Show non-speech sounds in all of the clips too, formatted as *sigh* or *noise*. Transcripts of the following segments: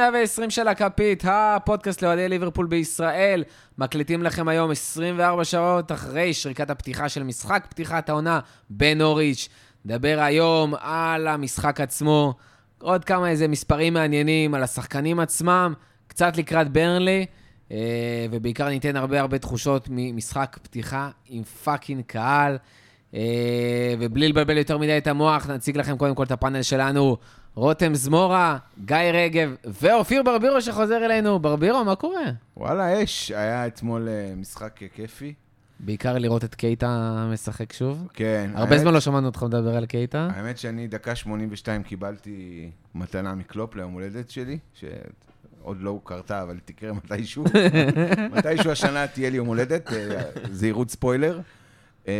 לפרק 120 של הכפית, הפודקאסט לאוהדי ליברפול בישראל. מקליטים לכם היום 24 שעות אחרי שריקת הפתיחה של משחק פתיחת העונה בנוריץ'. נדבר היום על המשחק עצמו, עוד כמה איזה מספרים מעניינים על השחקנים עצמם, קצת לקראת ברנלי, אה, ובעיקר ניתן הרבה הרבה תחושות ממשחק פתיחה עם fucking קהל. אה, ובלי לבלבל יותר מדי את המוח, נציג לכם קודם כל את הפאנל שלנו. רותם זמורה, גיא רגב ואופיר ברבירו שחוזר אלינו. ברבירו, מה קורה? וואלה, אש. היה אתמול אה, משחק כיפי. בעיקר לראות את קייטה משחק שוב. כן. הרבה האמת... זמן לא שמענו אותך מדבר על קייטה. האמת שאני דקה 82 קיבלתי מתנה מקלופ ליום הולדת שלי, שעוד לא קרתה, אבל תקרה מתישהו. *laughs* מתישהו השנה תהיה לי יום הולדת, אה, זהירות ספוילר. אמ,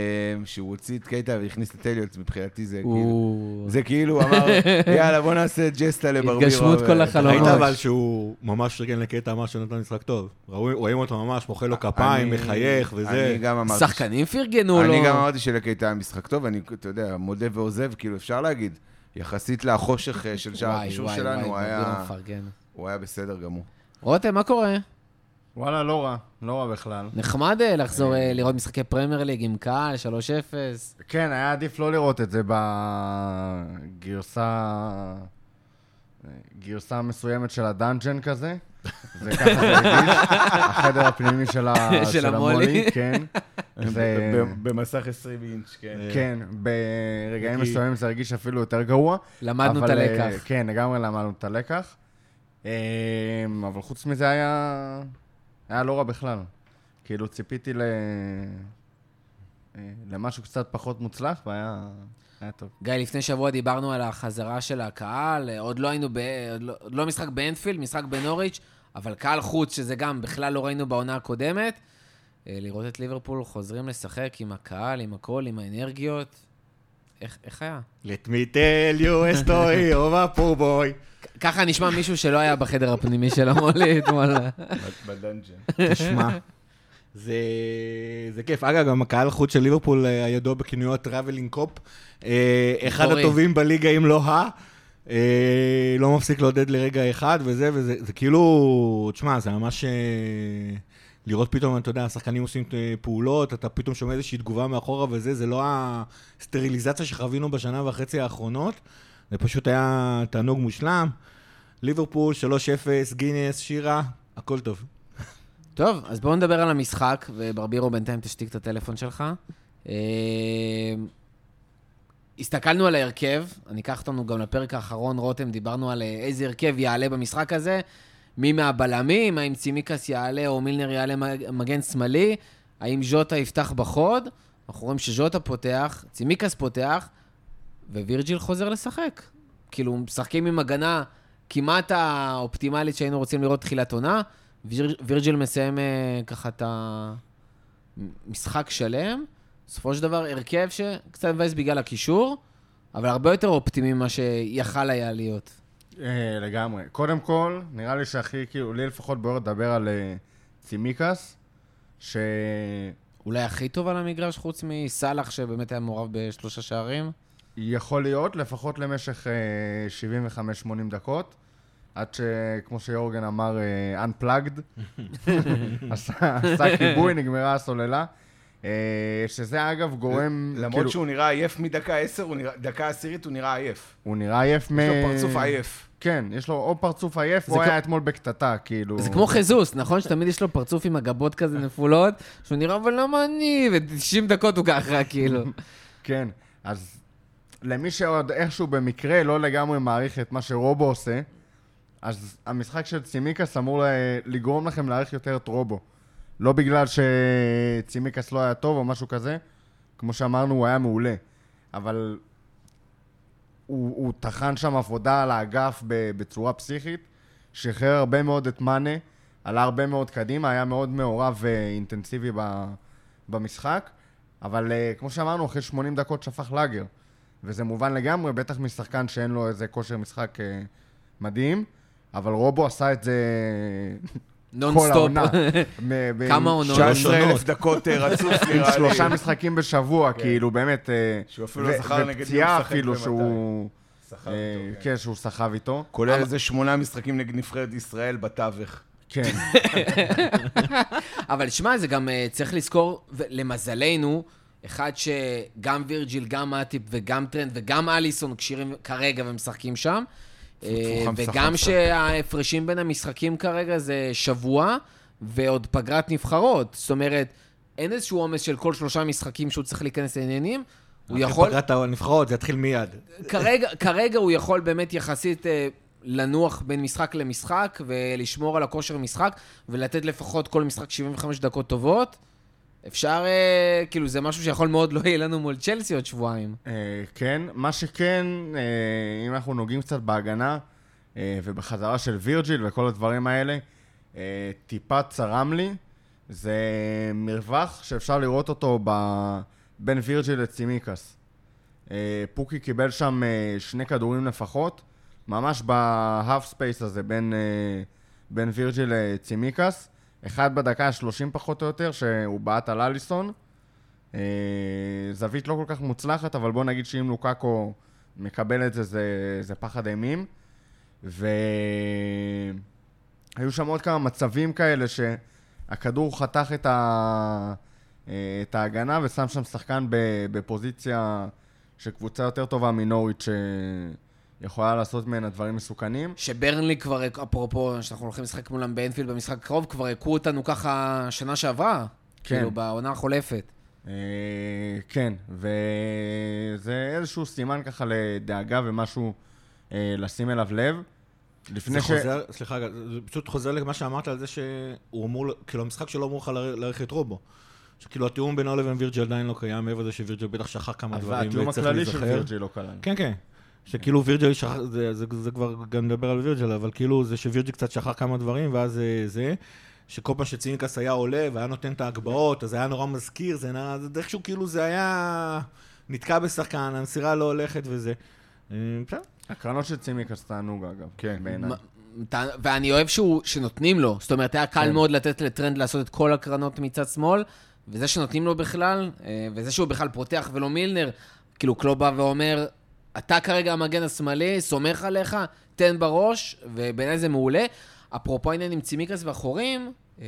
שהוא הוציא את קייטה והכניס את אליוט, מבחינתי זה כאילו, זה כאילו אמר, *laughs* יאללה, בוא נעשה ג'סטה לברבירו. התגשמות כל החלומות. ראית אבל שהוא ממש רגל לקייטה, אמר שהוא נתן משחק טוב. רואים אותו ממש, מוחא לו כפיים, מחייך וזה. אני גם אמרתי... שחקנים פרגנו לו. אני גם אמרתי שלקייטה היה משחק טוב, אני, אתה יודע, מודה ועוזב, כאילו, אפשר להגיד, יחסית לחושך אה, של שער הקישור שלנו, הוא היה בסדר גמור. רותם, מה קורה? וואלה, לא רע, לא רע בכלל. נחמד אה, לחזור אה, לראות משחקי פרמייר ליג עם קהל, 3-0. כן, היה עדיף לא לראות את זה בגרסה... גרסה מסוימת של ה dungeon כזה. וככה זה הרגיש, *laughs* החדר הפנימי של, ה... של המולי, כן. *laughs* זה... במסך 20 אינץ', כן. כן, ברגעים מסוימים זה הרגיש אפילו יותר גרוע. למדנו את הלקח. אה, כן, לגמרי למדנו את הלקח. אבל חוץ מזה היה... היה לא רע בכלל. כאילו, ציפיתי ל... אה, למשהו קצת פחות מוצלח, והיה היה טוב. גיא, לפני שבוע דיברנו על החזרה של הקהל, עוד לא היינו, ב... עוד לא, עוד לא משחק באנפילד, משחק בנוריץ', אבל קהל חוץ, שזה גם בכלל לא ראינו בעונה הקודמת. אה, לראות את ליברפול חוזרים לשחק עם הקהל, עם הכל, עם האנרגיות. איך, איך היה? Let me tell you a story of a poor boy. ככה נשמע מישהו שלא היה בחדר הפנימי של המולי אתמול. ב dungeon. תשמע, זה, זה כיף. אגב, גם הקהל חוץ של ליברפול אה, הידוע בכינויו Travelling Kop. אה, אחד הטובים בליגה, אם לא ה... אה, לא מפסיק לעודד לרגע אחד, וזה, וזה זה כאילו, תשמע, זה ממש... לראות פתאום, אתה יודע, השחקנים עושים פעולות, אתה פתאום שומע איזושהי תגובה מאחורה וזה, זה לא הסטריליזציה שחווינו בשנה וחצי האחרונות. זה פשוט היה תענוג מושלם. ליברפול, 3-0, גינס, שירה, הכל טוב. טוב, אז בואו נדבר על המשחק, וברבירו בינתיים תשתיק את הטלפון שלך. אה, הסתכלנו על ההרכב, אני אקח אותנו גם לפרק האחרון, רותם, דיברנו על אה, איזה הרכב יעלה במשחק הזה, מי מהבלמים, האם צימקס יעלה או מילנר יעלה מגן שמאלי, האם ז'וטה יפתח בחוד, אנחנו רואים שז'וטה פותח, צימקס פותח, ווירג'יל חוזר לשחק. כאילו, משחקים עם הגנה כמעט האופטימלית שהיינו רוצים לראות תחילת עונה. ויר, וירג'יל מסיים uh, ככה את המשחק שלם. בסופו של דבר, הרכב שקצת מבאס בגלל הקישור, אבל הרבה יותר אופטימי ממה שיכל היה להיות. אה, לגמרי. קודם כל, נראה לי שהכי, כאילו, לי לפחות בוער לדבר על אה, צימקס, ש... אולי הכי טוב על המגרש, חוץ מסאלח, שבאמת היה מעורב בשלושה שערים? יכול להיות, לפחות למשך 75-80 דקות. עד שכמו שיורגן אמר, Unplugged, *laughs* עשה כיבוי, נגמרה הסוללה. Uh, שזה אגב גורם... למרות כאילו... שהוא נראה עייף מדקה עשר, דקה עשירית הוא נראה עייף. הוא נראה עייף מ... יש לו פרצוף עייף. כן, יש לו או פרצוף עייף, או היה אתמול בקטטה, כאילו... זה כמו חיזוס, נכון? שתמיד יש לו פרצוף עם הגבות כזה נפולות, שהוא נראה, אבל למה אני? ו-90 דקות הוא ככה, כאילו. *laughs* כן, אז למי שעוד איכשהו במקרה לא לגמרי מעריך את מה שרובו עושה, אז המשחק של צימקס אמור לגרום לכם להעריך יותר את רובו. לא בגלל שצימקס לא היה טוב או משהו כזה, כמו שאמרנו, הוא היה מעולה. אבל הוא, הוא טחן שם עבודה על האגף בצורה פסיכית, שחרר הרבה מאוד את מאנה, עלה הרבה מאוד קדימה, היה מאוד מעורב ואינטנסיבי במשחק, אבל אה, כמו שאמרנו, אחרי 80 דקות שפך לאגר. וזה מובן לגמרי, בטח משחקן שאין לו איזה כושר משחק אה, מדהים, אבל רובו עשה את זה העונה. *laughs* כמה עונות? 19 אלף דקות אה, רצוף, *laughs* נראה לי. שלושה משחקים בשבוע, כן. כאילו, באמת... שהוא אפילו לא זכר נגד מי הוא משחק שהוא... סחב אה, איתו, כן. כן, שהוא סחב איתו. כולל איזה שמונה משחקים נגד נבחרת ישראל בתווך. כן. *laughs* אבל שמע, זה גם אה, צריך לזכור, למזלנו, אחד שגם וירג'יל, גם מאטיפ וגם טרנד וגם אליסון כשירים כרגע ומשחקים שם. וגם. שההפרשים בין המשחקים כרגע זה שבוע, ועוד פגרת נבחרות. זאת אומרת, אין איזשהו עומס של כל שלושה משחקים שהוא צריך להיכנס לעניינים. הוא יכול, פגרת הנבחרות, זה יתחיל מיד. כרגע, כרגע הוא יכול באמת יחסית אה, לנוח בין משחק למשחק ולשמור על הכושר משחק ולתת לפחות כל משחק 75 דקות טובות. אפשר, אה, כאילו, זה משהו שיכול מאוד לא יהיה לנו מול צ'לסי עוד שבועיים. אה, כן, מה שכן, אה, אם אנחנו נוגעים קצת בהגנה אה, ובחזרה של וירג'יל וכל הדברים האלה, אה, טיפה צרם לי. זה מרווח שאפשר לראות אותו ב... בין וירג'יל לצימיקס. אה, פוקי קיבל שם אה, שני כדורים לפחות, ממש ב half space הזה בין, אה, בין וירג'יל לצימיקס. אחד בדקה ה-30 פחות או יותר, שהוא בעט על אליסון. אה, זווית לא כל כך מוצלחת, אבל בוא נגיד שאם לוקאקו מקבל את זה, זה, זה פחד אימים. והיו שם עוד כמה מצבים כאלה שהכדור חתך את, ה... אה, את ההגנה ושם שם שחקן בפוזיציה של קבוצה יותר טובה מנוריץ' שיכולה לעשות ממנה דברים מסוכנים. שברנלי כבר, אפרופו, שאנחנו הולכים לשחק מולם באנפילד במשחק הקרוב, כבר הכו אותנו ככה שנה שעברה. כן. כאילו, בעונה החולפת. אה, כן, וזה איזשהו סימן ככה לדאגה ומשהו אה, לשים אליו לב. לפני ש... חוזר, סליחה, רגע, זה פשוט חוזר למה שאמרת על זה שהוא אמור, כאילו המשחק שלו אמור לך את רובו. שכאילו התיאום בינו לבין וירג'ל עדיין לא קיים, מעבר לזה שווירג'ל בטח שכח כמה דברים התיאום וצריך הכללי של להיזכר. וירג'י לא כלל. כן, כן. שכאילו וירג'ל שכח, זה, זה, זה כבר גם נדבר על וירג'ל, אבל כאילו זה שווירג'ל קצת שכח כמה דברים, ואז זה, זה שכל פעם שצינקס היה עולה והיה נותן את ההגבהות, אז היה נורא מזכיר, זה נראה, זה איכשהו כאילו זה היה נתקע בשחקן, המסירה לא הולכת וזה. אה, בסדר. הקרנות של צימקס תענוג אגב, כן. בעיניי. ואני אוהב שהוא, שנותנים לו. זאת אומרת, היה קל כן. מאוד לתת לטרנד לעשות את כל הקרנות מצד שמאל, וזה שנותנים לו בכלל, אה, וזה שהוא בכלל פותח ולא מילנר, כאילו קלוב בא ואומר, אתה כרגע המגן השמאלי, סומך עליך, תן בראש, ובעיניי זה מעולה. אפרופו העניין עם צימיקס והחורים, אה,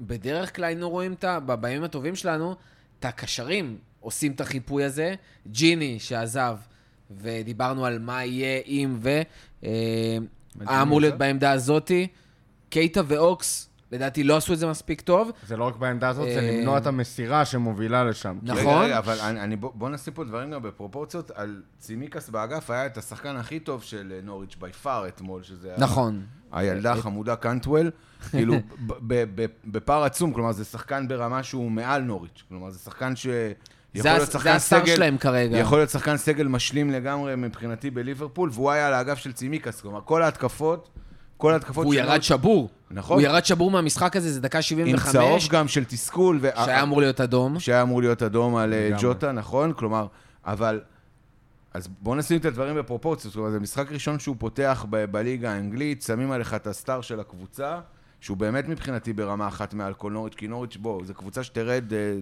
בדרך כלל היינו רואים את ה... בימים הטובים שלנו, את הקשרים עושים את החיפוי הזה. ג'יני שעזב, ודיברנו על מה יהיה אם ו... אה, היה אמור להיות בעמדה הזאתי. קייטה ואוקס, לדעתי לא עשו את זה מספיק טוב. זה לא רק בעמדה הזאת, זה אה, למנוע את המסירה שמובילה לשם. נכון. רגע, רגע, אבל אני, אני, בוא, בוא נשים פה דברים גם בפרופורציות. על צימקס באגף היה את השחקן הכי טוב של אה, נוריץ' בי פאר אתמול, שזה היה נכון. הילדה החמודה קנטוול, *laughs* כאילו, בפער עצום, כלומר, זה שחקן ברמה שהוא מעל נוריץ'. כלומר, זה שחקן ש... זה השר שלהם כרגע. יכול להיות שחקן סגל משלים לגמרי מבחינתי בליברפול, והוא היה על האגף של צימקס, כלומר, כל ההתקפות, כל ההתקפות והוא של ירד שבור. נכון. הוא ירד שבור מהמשחק הזה, זה דקה עם 75, צהוב גם של תסכול, ו- שהיה אמור להיות אדום. שהיה אמור להיות אדום על אה, לגמרי. ג'וטה, נכון? כלומר, אבל... אז בואו נשים את הדברים בפרופורציות. זאת אומרת, זה משחק ראשון שהוא פותח ב- בליגה האנגלית, שמים עליך את הסטאר של הקבוצה, שהוא באמת מבחינתי ברמה אחת מעל כל נוריץ', כי נוריץ', בואו, זו קבוצה שתרד אה,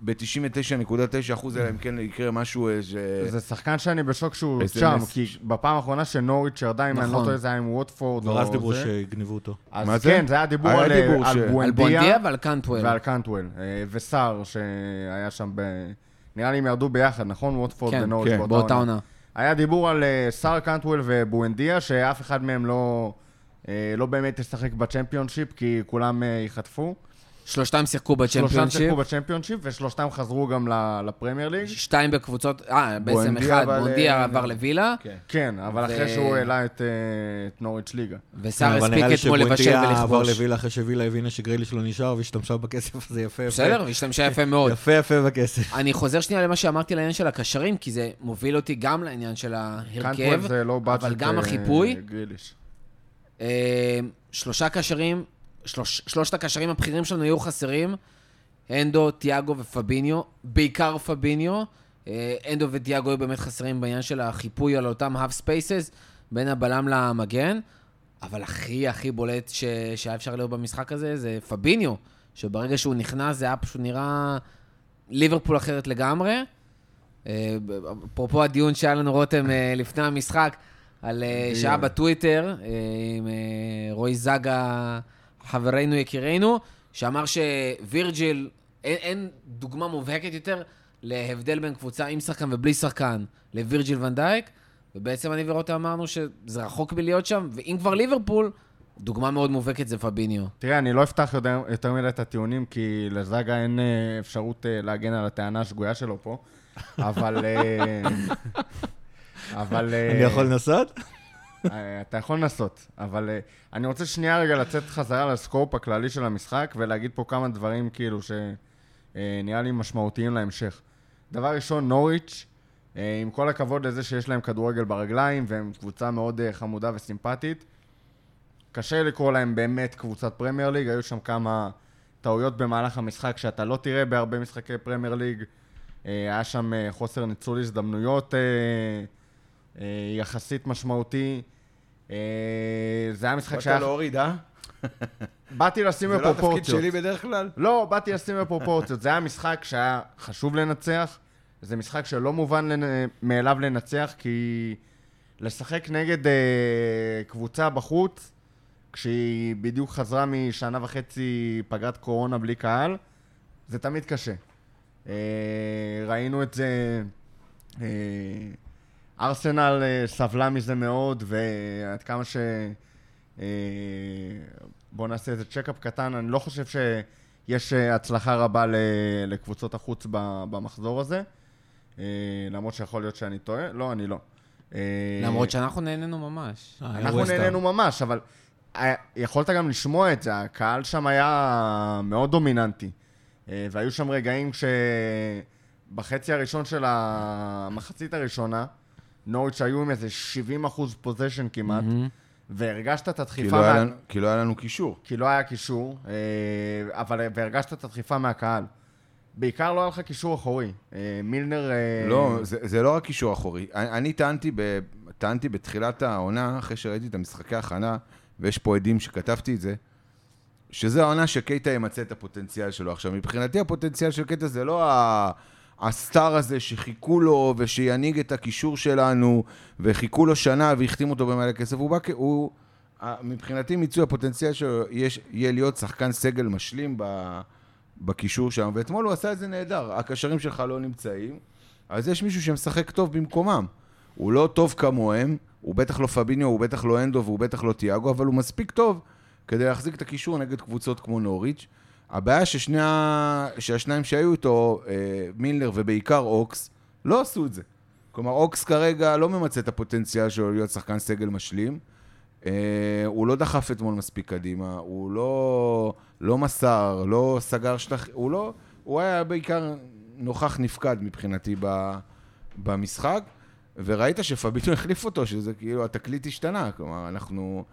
ב-99.9 אחוז, אלא אם כן יקרה משהו ש... זה שחקן שאני בשוק שהוא איזה שם. כי בפעם האחרונה שנוריץ' ירדה, אם אני לא נכון. טועה, זה היה עם ווטפורד כבר אז או דיברו זה. שיגנבו אותו. אז מה זה? כן, זה היה דיבור על בואנדיה ועל קנטואל. ועל קנטוול, אה, וסער שהיה שם ב... נראה לי הם ירדו ביחד, נכון? ווטפורד כן, ונוריץ' כן, באותה עונה. היה דיבור על אה, סער קנטוול ובואנדיה, שאף אחד מהם לא, אה, לא באמת ישחק בצ'מפיונשיפ, כי כולם ייחטפו. שלושתם שיחקו שלושתם בצ'מפיונשיפ. שיחקו בצ'מפיונשיפ, ושלושתם חזרו גם ל- לפרמייר ליג. שתיים בקבוצות, אה, בעצם אחד, אבל, בונדיה אה, עבר לווילה, כן. כן, אבל אחרי שהוא העלה את, אה, נוריץ' ליגה. וסער אבל הספיק נראה לי אתמול לבשל שבואנדיה עבר ולכבוש. לווילה אחרי שווילה הבינה שגריליש לא נשאר והשתמשה בכסף הזה יפה יפה. בסדר, והשתמשה יפה מאוד. יפה יפה בכסף. *laughs* אני חוזר שנייה למה שאמרתי לעניין של הקשרים, כי זה מוביל אותי גם לעניין של ההרכב, לא אבל גם אה, החיפוי. שלושה קשרים, שלוש, שלושת הקשרים הבכירים שלנו יהיו חסרים, הנדו, תיאגו ופביניו, בעיקר פביניו. אה, הנדו ותיאגו היו באמת חסרים בעניין של החיפוי על אותם half spaces, בין הבלם למגן, אבל הכי הכי בולט ש... שהיה אפשר לראות במשחק הזה זה פביניו, שברגע שהוא נכנס זה היה פשוט נראה ליברפול אחרת לגמרי. אה, אפרופו הדיון שהיה לנו, רותם, אה, לפני המשחק, על אה, שעה בטוויטר, אה, עם אה, רועי זגה, חברנו יקירנו, שאמר שווירג'יל, אין, אין דוגמה מובהקת יותר להבדל בין קבוצה עם שחקן ובלי שחקן לווירג'יל ונדייק, ובעצם אני ורותם אמרנו שזה רחוק מלהיות שם, ואם כבר ליברפול, דוגמה מאוד מובהקת זה פביניו. תראה, אני לא אפתח יותר, יותר מדי את הטיעונים, כי לזאגה אין אה, אפשרות אה, להגן על הטענה השגויה שלו פה, אבל... אה, *laughs* אבל... אני יכול לנסות? אה, אתה יכול לנסות, אבל אה, אני רוצה שנייה רגע לצאת חזרה לסקופ הכללי של המשחק ולהגיד פה כמה דברים כאילו שנראה לי משמעותיים להמשך. דבר ראשון, נוריץ', אה, עם כל הכבוד לזה שיש להם כדורגל ברגליים והם קבוצה מאוד אה, חמודה וסימפטית, קשה לקרוא להם באמת קבוצת פרמייר ליג, היו שם כמה טעויות במהלך המשחק שאתה לא תראה בהרבה משחקי פרמייר ליג. אה, היה שם אה, חוסר ניצול הזדמנויות אה, אה, יחסית משמעותי. אה, זה היה משחק באת שהיה... להוריד, אה? באתי לשים זה לא התפקיד בפרופורציות. שלי בדרך כלל? לא, באתי לשים בפרופורציות. זה היה משחק שהיה חשוב לנצח. זה משחק שלא מובן. מאליו לנצח, כי לשחק נגד אה, קבוצה בחוץ, כשהיא בדיוק חזרה משנה וחצי פגרת קורונה בלי קהל, זה תמיד קשה. אה, ראינו את זה... אה, ארסנל אה, סבלה מזה מאוד, ועד כמה ש... אה, בואו נעשה איזה צ'קאפ קטן, אני לא חושב שיש אה, הצלחה רבה ל- לקבוצות החוץ ב- במחזור הזה, למרות שיכול להיות שאני טועה, לא, אני לא. למרות שאנחנו נהנינו ממש. אנחנו. נהנינו ממש, אבל היה- יכולת גם לשמוע את זה, הקהל שם היה מאוד דומיננטי. והיו שם רגעים שבחצי הראשון של המחצית הראשונה, נוריץ' היו עם איזה 70 אחוז פוזיישן כמעט, והרגשת את כי הדחיפה, לא היה מה- לנו- כי לא היה לנו קישור. כי לא היה קישור, אה, אבל והרגשת את הדחיפה מהקהל. בעיקר לא היה לך קישור אחורי. אה, מילנר... אה, לא, זה, זה לא רק קישור אחורי. אני, אני טענתי, ב, טענתי בתחילת העונה, אחרי שראיתי את המשחקי ההכנה, ויש פה עדים שכתבתי את זה, שזה העונה שקייטה ימצה את הפוטנציאל שלו. עכשיו, מבחינתי הפוטנציאל של קייטה זה לא ה... הסטאר הזה שחיכו לו ושינהיג את הקישור שלנו, וחיכו לו שנה והחתימו אותו במלא כסף. הוא בא כ... הוא... מבחינתי מיצוי הפוטנציאל שלו יהיה להיות שחקן סגל משלים. בקישור שם, ואתמול הוא עשה את זה נהדר. הקשרים שלך לא נמצאים, אז יש מישהו שמשחק טוב במקומם. הוא לא טוב כמוהם, הוא בטח לא פביניו, הוא בטח לא אנדו והוא בטח לא תיאגו, אבל הוא מספיק טוב כדי להחזיק את הקישור נגד קבוצות כמו נוריץ'. הבעיה ששני ה... שהשניים שהיו איתו, אה, מילנר ובעיקר אוקס, לא עשו את זה. כלומר, אוקס כרגע לא ממצה את הפוטנציאל שלו להיות שחקן סגל משלים. אה, הוא לא דחף אתמול מספיק קדימה, הוא לא, לא מסר, לא סגר שטח, הוא לא, הוא היה בעיקר נוכח נפקד מבחינתי ב, במשחק, וראית שפביניו *laughs* החליף אותו, שזה כאילו, התקליט השתנה, כלומר, אנחנו...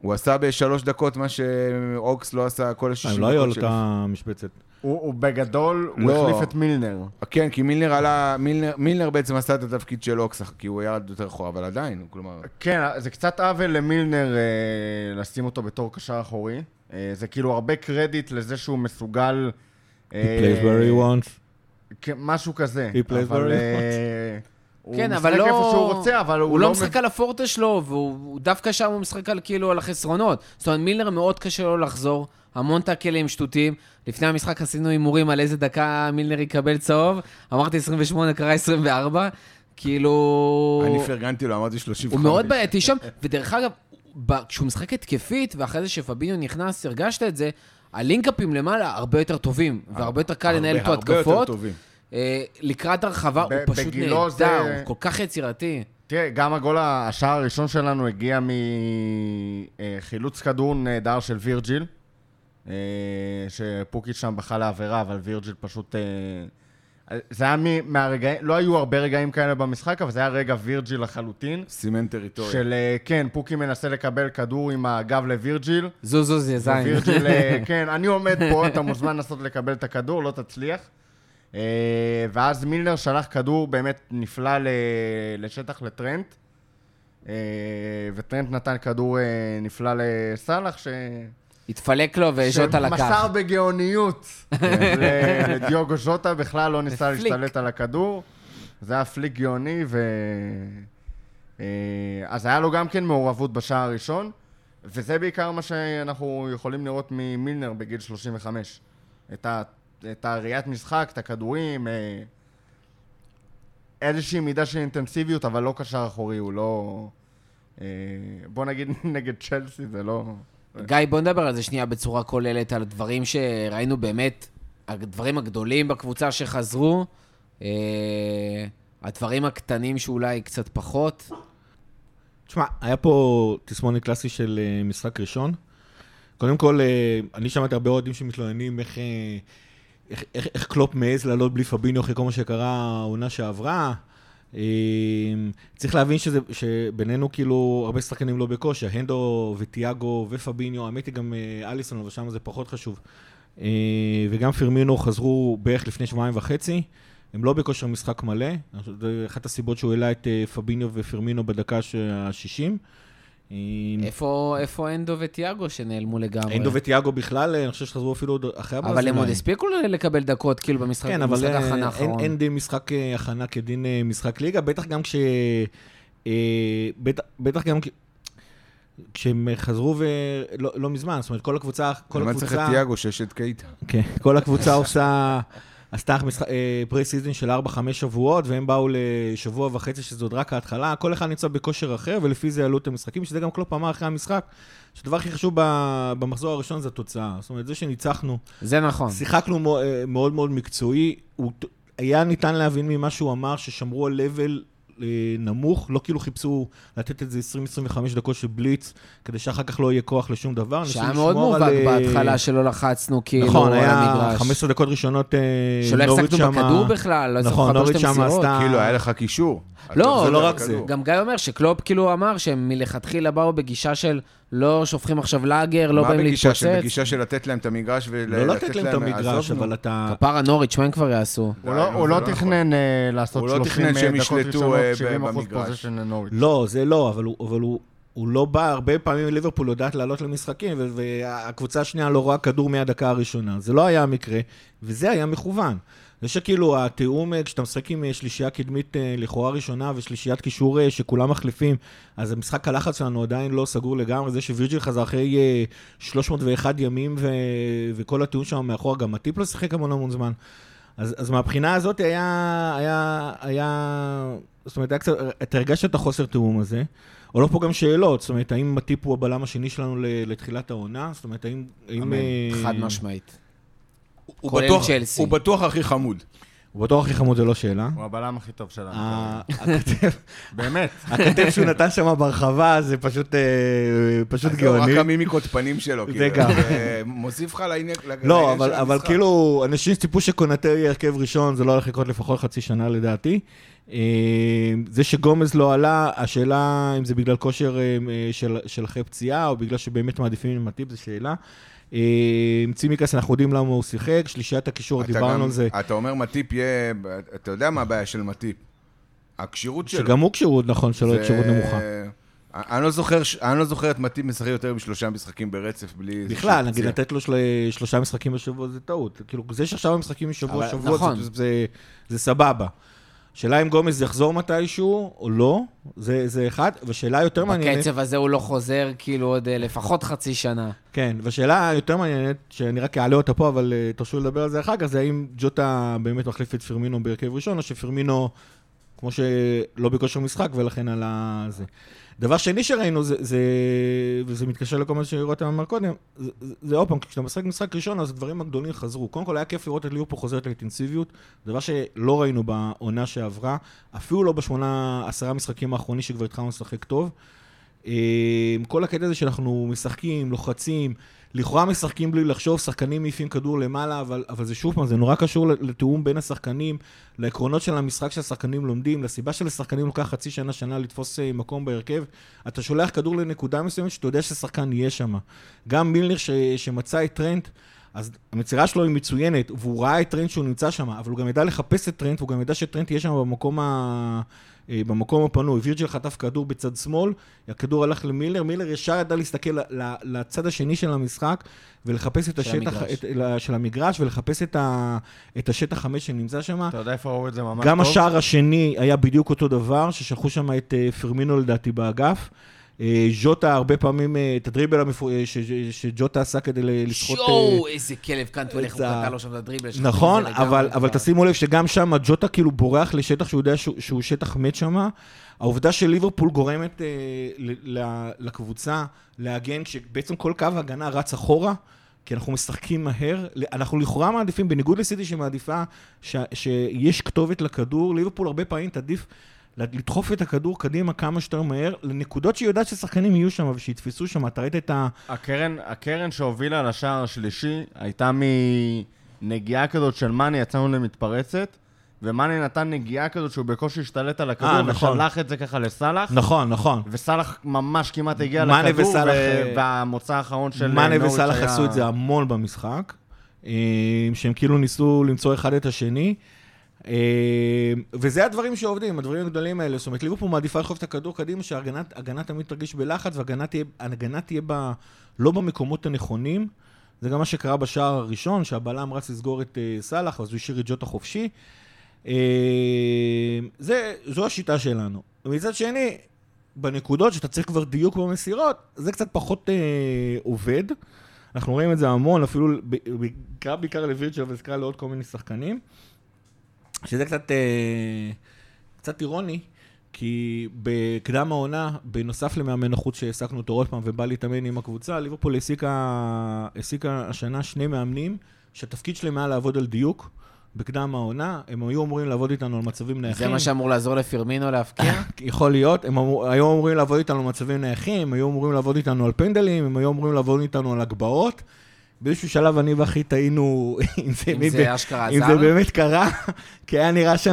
הוא עשה בשלוש דקות מה שאוקס לא עשה כל השישים הם לא היו על דקות. אותה משבצת. הוא, הוא בגדול, הוא לא. החליף את מילנר. כן, כי מילנר עלה, מילנר, מילנר בעצם עשה את התפקיד של אוקס, כי הוא ירד יותר אחורה, אבל עדיין, כלומר... כן, זה קצת עוול למילנר אה, לשים אותו בתור קשר אחורי. אה, זה כאילו הרבה קרדיט לזה שהוא מסוגל... He plays where he wants. כן, משהו כזה. He plays where he אה, הוא כן, משחק אבל לא... איפה שהוא רוצה, אבל הוא, הוא לא לא... משחק על הפורטה שלו, והוא דווקא שם הוא משחק על כאילו על החסרונות. זאת אומרת, מילנר מאוד קשה לו לחזור, המון טאקלים שטותיים. לפני המשחק עשינו הימורים על איזה דקה מילנר יקבל צהוב. אמרתי 28, קרה 24. כאילו... אני פרגנתי לו, אמרתי 35. הוא מאוד בעייתי שם, ודרך אגב, כשהוא משחק התקפית, ואחרי זה שפביניו נכנס, הרגשת את זה, הלינקאפים למעלה הרבה יותר טובים, והרבה יותר קל לנהל איתו הרבה יותר התקפות. טובים. אה, לקראת הרחבה הוא פשוט בגילו נהדר, זה- הוא כל כך יצירתי. תראה, גם הגול, השער הראשון שלנו הגיע מחילוץ כדור נהדר של וירג'יל, אה, שפוקיץ' שם בכה לעבירה, אבל וירג'יל פשוט... אה, זה היה מ- מהרגעים, לא היו הרבה רגעים כאלה במשחק, אבל זה היה רגע וירג'יל לחלוטין. סימן טריטוריה. של, אה, כן, פוקי מנסה לקבל כדור עם הגב לווירג'יל. זוז זוז זין. וירג'יל, אה, *laughs* כן, אני עומד פה, אתה מוזמן לנסות לקבל את הכדור, לא תצליח. אה, ואז מילנר שלח כדור באמת נפלא ל- לשטח לטרנט. אה, וטרנט נתן כדור אה, נפלא לסאלח, ש... התפלק לו וז'וטה לקח. שמסר בגאוניות ל- לדיוגו ז'וטה, בכלל לא ניסה. להשתלט על הכדור. זה היה פליק גאוני, ו... אז היה לו גם כן מעורבות בשער הראשון, וזה בעיקר מה שאנחנו יכולים לראות ממילנר בגיל 35. את, ה... את הראיית משחק, את הכדורים, אה, איזושהי מידה של אינטנסיביות, אבל לא קשר אחורי, הוא לא... אה, בוא נגיד *laughs* נגד צ'לסי, זה לא... גיא, בוא נדבר על זה שנייה בצורה כוללת, על דברים שראינו באמת, הדברים הגדולים בקבוצה שחזרו, אה, הדברים הקטנים שאולי קצת פחות. תשמע, היה פה תסמונת קלאסי של משחק ראשון. קודם כל, אני שמעתי הרבה אוהדים שמתלוננים איך, איך, איך, איך קלופ מעז לעלות בלי פביניו אחרי כל מה שקרה העונה שעברה. צריך להבין שזה, שבינינו כאילו הרבה שחקנים לא בכושר, הנדו וטיאגו ופביניו, האמת היא גם אליסון, אבל שם זה פחות חשוב. וגם פרמינו חזרו בערך לפני שבועיים וחצי. הם לא בכושר משחק מלא, זו אחת הסיבות שהוא העלה את אה, פביניו ופרמינו בדקה ה-60. איפה, איפה אנדו וטיאגו שנעלמו לגמרי? אנדו וטיאגו בכלל, אני חושב שחזרו אפילו אחרי הברזילאים. אבל הם עוד הספיקו לקבל דקות, כאילו, במשחק, כן, במשחק אה, הכנה האחרון. אין, אין דין משחק אה, הכנה כדין משחק ליגה, בטח גם כש... בטח, בטח גם כשהם חזרו ולא לא מזמן, זאת אומרת, כל הקבוצה... כל הקבוצה... למה צריך את טיאגו שיש את קייטה? כן, כל הקבוצה עושה... עשתה pre-season של 4-5 שבועות, והם באו לשבוע וחצי, שזה עוד רק ההתחלה. כל אחד נמצא בכושר אחר, ולפי זה עלו את המשחקים, שזה גם קלופ אמר אחרי המשחק, שהדבר הכי חשוב במחזור הראשון זה התוצאה. זאת אומרת, זה שניצחנו. זה נכון. שיחקנו מאוד מאוד מקצועי. היה ניתן להבין ממה שהוא אמר, ששמרו על לבל נמוך, לא כאילו חיפשו לתת איזה 20-25 דקות של בליץ, כדי שאחר כך לא יהיה כוח לשום דבר. שהיה מאוד מובהק על... בהתחלה שלא לחצנו כאילו נכון, היה 15 דקות ראשונות אה, שלא החזקנו בכדור בכלל, לא נכון, נוריץ' שם עשתה... כאילו, היה לך קישור. לא, זה לא רק זה. גם גיא אומר שקלופ כאילו אמר שהם מלכתחילה באו בגישה של לא שופכים עכשיו לאגר, לא באים להתפוצץ. מה בגישה של לתת להם את המגרש ולתת להם... לא לתת להם את המגרש, אבל אתה... כפרה נוריץ', מה הם כבר יעשו? הוא לא, לא תכנן אה, לעשות 30 אה, דקות ראשונות, 70 אחוז פוזיישן לנוריץ'. לא, זה לא, אבל הוא... הוא לא בא, הרבה פעמים ליברפול יודעת לעלות למשחקים, והקבוצה השנייה לא רואה כדור מהדקה הראשונה. זה לא היה המקרה, וזה היה מכוון. זה שכאילו התיאום, אה, כשאתה משחק עם אה, שלישייה קדמית אה, לכאורה ראשונה ושלישיית קישור שכולם מחליפים, אז המשחק הלחץ שלנו עדיין לא סגור לגמרי. זה שווירג'יל חזר אחרי 301 ימים ו... וכל הטיעון שם מאחורה, גם הטיפ לא שיחק המון המון זמן. אז, אז מהבחינה הזאת היה, היה, היה, זאת אומרת, היה קצת, אתה הרגשת את החוסר תיאום הזה. עולות פה גם שאלות, זאת אומרת, האם הטיפ הוא הבלם השני שלנו לתחילת העונה? זאת אומרת, האם... האם, חד משמעית. הוא בטוח, הוא בטוח הכי חמוד. הוא בטוח הכי חמוד, זה לא שאלה. הוא הבלם הכי טוב שלנו. הכתב, *laughs* באמת. הכתב שהוא נתן שם ברחבה, זה פשוט פשוט גאוני. רק המימיקות פנים שלו, זה כאילו. גם. מוסיף לך לעניין של המשחק. לא, אבל כאילו, אנשים ציפו שקונטר יהיה הרכב ראשון, זה לא הולך לקרות לפחות חצי שנה לדעתי. זה שגומז לא עלה, השאלה אם זה בגלל כושר של אחרי פציעה, או בגלל שבאמת מעדיפים עם הטיפ, זו שאלה. עם צימקס אנחנו יודעים למה הוא שיחק, שלישיית הקישור, דיברנו על זה. אתה אומר מטיפ יהיה, אתה יודע מה הבעיה של מטיפ? הכשירות שלו. שגם הוא כשירות, נכון, שלו היא כשירות נמוכה. אני לא זוכר, אני לא זוכר את מטיפ משחק יותר משלושה משחקים ברצף בלי... בכלל, נגיד לתת לו שלושה משחקים בשבוע זה טעות. כאילו, זה שעכשיו משחקים משבוע שבוע, נכון. זה סבבה. שאלה אם גומז יחזור מתישהו או לא, זה, זה אחד, ושאלה יותר מעניינת... בקצב הזה הוא לא חוזר כאילו עוד uh, לפחות חצי שנה. כן, ושאלה יותר מעניינת, שאני רק אעלה אותה פה, אבל uh, תרשו לדבר על זה אחר כך, זה האם ג'וטה באמת מחליף את פרמינו בהרכב ראשון, או שפרמינו, כמו שלא בכושר משחק, ולכן על זה. דבר שני שראינו, זה, זה, וזה מתקשר לכל מה שרותם אמר קודם, זה, עוד פעם, כשאתה משחק משחק ראשון, אז הדברים הגדולים חזרו. קודם כל היה כיף לראות את ליברפול חוזרת לאינטנסיביות, דבר שלא ראינו בעונה שעברה, אפילו לא בשמונה, עשרה משחקים האחרונים שכבר התחלנו לשחק טוב. אה, כל הקטע הזה שאנחנו משחקים, לוחצים, לכאורה משחקים בלי לחשוב, שחקנים מעיפים כדור למעלה, אבל, אבל זה שוב פעם, זה נורא קשור לתיאום בין השחקנים, לעקרונות של המשחק שהשחקנים לומדים, לסיבה שלשחקנים לוקח חצי שנה, שנה לתפוס אה, מקום בהרכב. אתה שולח כדור לנקודה מסוימת שאתה יודע ששחקן יהיה שם. גם מילנר ש, שמצא את טרנט, אז המצירה שלו היא מצוינת, והוא ראה את טרנט שהוא נמצא שם, אבל הוא גם ידע לחפש את טרנט, והוא גם ידע שטרנט יהיה שם במקום ה... אה, במקום הפנוי, וירג'ל חטף כדור בצד שמאל, הכדור הלך למילר, מילר ישר ידע להסתכל לצד השני של המשחק ולחפש את של השטח, המגרש. את, של המגרש ולחפש את, ה, את השטח חמש שנמצא שם. אתה יודע איפה ראו את זה ממש טוב? גם השער השני היה בדיוק אותו דבר, ששלחו שם את אה, פרמינו לדעתי באגף. אה, ז'וטה הרבה פעמים, אה, את הדריבל אה, שג'וטה עשה כדי ל- לסחוט... אה, שואו, איזה כלב קנטו, איך הוא קטע לו שם את הדריבל. נכון, אבל. תשימו לב שגם שם ג'וטה כאילו בורח לשטח שהוא יודע שהוא, שטח מת שם. העובדה שליברפול גורמת אה, ל- ל- לקבוצה להגן, כשבעצם כל קו ההגנה רץ אחורה, כי אנחנו משחקים מהר. אנחנו לכאורה מעדיפים, בניגוד לסיטי שמעדיפה ש, שיש כתובת לכדור, ליברפול הרבה פעמים תעדיף לדחוף את הכדור קדימה כמה שיותר מהר, לנקודות שהיא יודעת ששחקנים יהיו שם ושיתפסו שם. אתה ראית את ה... הקרן, הקרן שהובילה לשער השלישי הייתה מנגיעה כזאת של מאני, יצאנו למתפרצת, ומאני נתן נגיעה כזאת שהוא בקושי השתלט על הכדור, אה, נכון. ושלח את זה ככה לסאלח, נכון, נכון. וסאלח ממש כמעט הגיע לכדור, וסאלח, ו- אה, והמוצא האחרון של מאנה נוריץ' וסאלח היה- עשו את זה המון במשחק, אה, שהם כאילו ניסו למצוא אחד את השני. אה, וזה הדברים שעובדים, הדברים הגדולים האלה. זאת אומרת, ליברפול מעדיפה לדחוף את הכדור קדימה, שההגנה תמיד תרגיש בלחץ, וההגנה תהיה, תהיה ב, לא במקומות הנכונים. זה גם מה שקרה בשער הראשון, שהבלם רץ לסגור את אה, סאלח, אז הוא השאיר את ג'וטה חופשי. אה, זה, זו השיטה שלנו. ומצד שני, בנקודות שאתה צריך כבר דיוק במסירות, זה קצת פחות אה, עובד. אנחנו רואים את זה המון, אפילו בעיקר, בעיקר לווירג'ל וזכרה לעוד כל מיני שחקנים, שזה קצת, אה, קצת אירוני, כי בקדם העונה, בנוסף למאמן החוץ שהעסקנו אותו עוד פעם ובא להתאמן עם הקבוצה, ליברפול העסיקה, העסיקה השנה שני מאמנים, שהתפקיד שלהם היה לעבוד על דיוק. בקדם העונה, הם היו אמורים לעבוד איתנו על מצבים נייחים. זה מה שאמור לעזור לפירמינו להבקיע? *laughs* יכול להיות, הם אמור, היו אמורים לעבוד איתנו על מצבים נייחים, הם היו אמורים לעבוד איתנו על פנדלים, הם היו אמורים לעבוד איתנו על הגבהות. באיזשהו שלב אני ואחי טעינו אם זה, אם זה אשכרה אם? זה באמת קרה, *laughs* כי היה נראה שם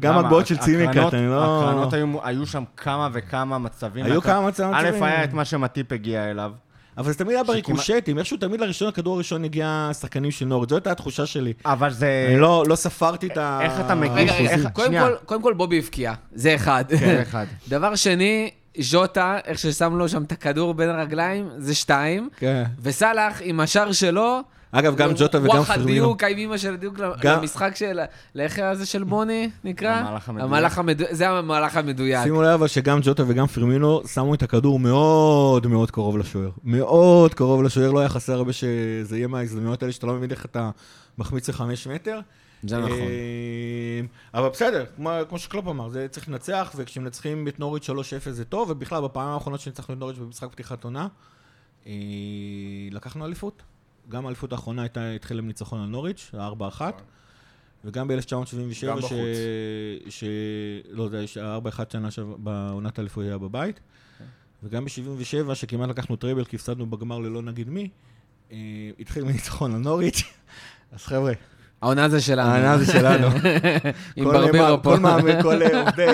גם למה? הגבהות של הק- צימק, הקרנות- אני לא... הקרנות היו, היו שם כמה וכמה מצבים. היו אתה- כמה מצבים. א', היה את מה שמטיפ הגיע אליו. אבל זה תמיד היה בריקושטים, איכשהו תמיד לראשון, הכדור הראשון הגיע שחקנים של נוריץ', זו הייתה התחושה שלי. אבל זה... אני לא לא ספרתי את ה... איך אתה מגיש? רגע, רגע, איך- קודם שנייה. כל- קודם כל בובי הבקיע, זה אחד. כן, אחד. *laughs* דבר שני, ז'וטה, איך ששם לו שם את הכדור בין הרגליים, זה שתיים. כן. וסאלח, עם השער שלו, אגב, גם ג'וטה וגם וואחד פרמינו. דיוק, עם אימא של דיוק גם- למשחק של... לאיך הזה של בוני נקרא? המהלך המדויק. המהלך המדויק. זה המהלך המדויק. שימו לב אבל שגם ג'וטה וגם פרמינו שמו את הכדור מאוד מאוד קרוב לשוער. מאוד קרוב לשוער, לא היה חסר הרבה שזה יהיה מההזדמנויות האלה שאתה לא מבין איך אתה מחמיץ לחמש מטר. זה נכון. אה, אבל בסדר, כמו, כמו שקלופ אמר, זה צריך לנצח, וכשמנצחים את נוריץ' 3-0 זה טוב, ובכלל, בפעמים האחרונות שניצחנו את נוריץ' במשחק פתיחת עונה, אה, לקחנו אליפות. גם האליפות האחרונה הייתה, התחילה עם ניצחון על נוריץ', 4-1. וגם ב-1977, גם ש... בחוץ. ש... לא, זה היה 4-1 שנה בעונת האליפות היה בבית. וגם ב-77, שכמעט לקחנו טרייבל כי הפסדנו בגמר ללא נגיד מי, אה, התחיל מניצחון על נוריץ'. *laughs* אז חבר'ה, העונה זה שלנו. העונה זה שלנו. *laughs* עם כל ברברו פה. כל מאמן, כל אה, עובדי,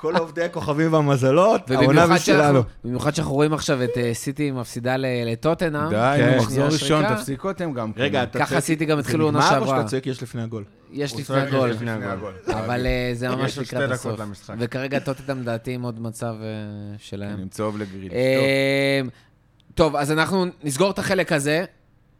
כל עובדי הכוכבים והמזלות, העונה זה שלנו. במיוחד שאנחנו רואים עכשיו את אה, סיטי מפסידה ל- לטוטנאם. די, מחזור ראשון. תפסיקו אתם גם. רגע, כן. אתה ככה צועק- סיטי גם התחילו עונה נגמר או שעברה. שאתה צועק יש לפני הגול? יש לפני הגול. אבל אה, זה ממש לקראת הסוף. וכרגע טוטנאם לדעתי עם עוד מצב שלהם. עם צהוב לגריל. טוב, אז אנחנו נסגור את החלק הזה,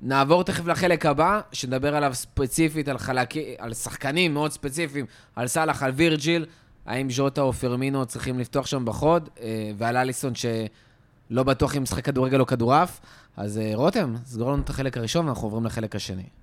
נעבור תכף לחלק הבא, שנדבר עליו ספציפית, על חלקי, על שחקנים מאוד ספציפיים, על סאלח, על וירג'יל, האם ז'וטה או פרמינו צריכים לפתוח שם בחוד, אה, ועל אליסון שלא בטוח אם משחק כדורגל או כדורעף. אז אה, רותם, סגור לנו את החלק הראשון ואנחנו עוברים לחלק השני.